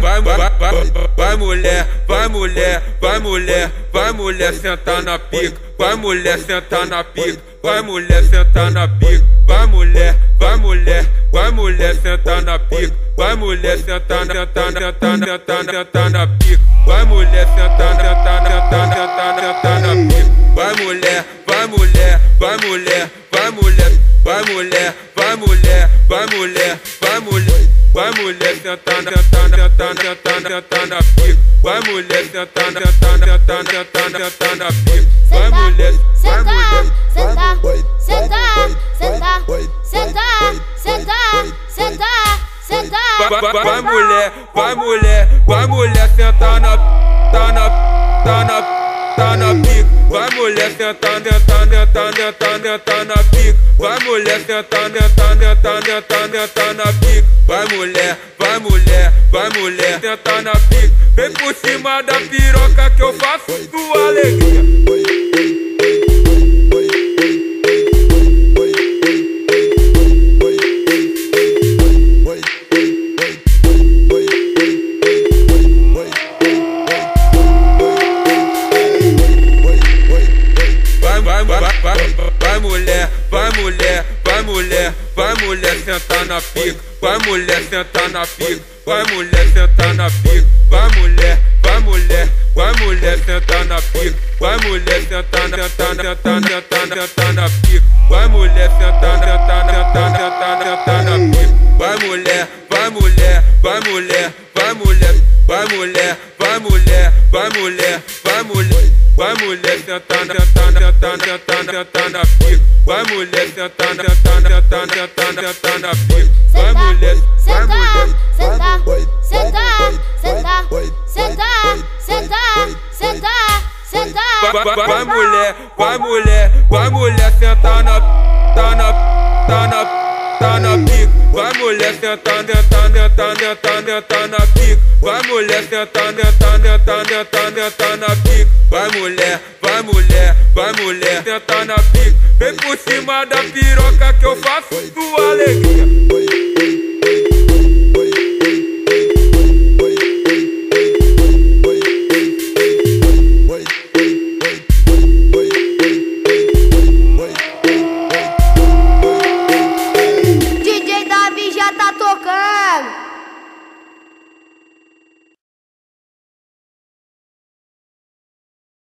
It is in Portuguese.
vai, vai, vai, vai mulher, vai mulher, vai mulher, vai mulher sentar na pica, vai mulher sentar na pica, vai mulher sentar na pica, vai mulher, vai mulher, vai mulher sentar na pica, vai mulher sentar, sentar, sentar, sentar, sentar na pica, vai mulher sentar, sentar, sentar, sentar, sentar na pica, vai mulher, vai mulher, vai mulher, vai mulher, vai mulher, vai mulher, vai mulher, vai mulher sentando, sentando, sentando, sentando, sentando na pica. Vai mulher sentando, sentando, sentando, sentando, sentando na pica. Vai mulher, vai mulher, sentar, sentar, sentar, sentar, sentar, sentar, sentar. Vai, vai mulher, vai mulher, vai mulher mulher sentando, sentando, sentando, sentando, sentando na pica. Vai mulher sentando, sentando, sentando, sentando, sentando na pica. Vai mulher, vai mulher, vai mulher, senta na pica. Vem por cima da piroca que eu faço tua alegria. Vai, vai, mulher, vai mulher, vai mulher, vai mulher sentar na pica, vai mulher sentar na pica, vai mulher sentar na pica, vai mulher, vai mulher, vai mulher sentar na pica, vai mulher sentar, sentar, sentar, sentar, sentar na pica, vai mulher sentar, sentar, sentar, sentar, sentar na pica, vai mulher, vai mulher, vai mulher, vai mulher, vai mulher, vai mulher, vai mulher, vai mulher. Vai mulher sentando, sentando, sentando, sentando, sentando na pica. Vai mulher sentando, sentando, sentando, sentando, sentando na pica. Vai mulher, vai mulher, sentar, sentar, sentar, sentar, sentar, sentar, sentar. Vai, mulher, vai mulher, vai mulher sentar mulher sentando, sentando, sentando, sentando, sentando na pica. Vai mulher sentando, sentando, sentando, sentando, sentando na pica. Vai mulher, vai mulher, vai mulher, senta na pica. Vem por cima da piroca que eu faço tua alegria.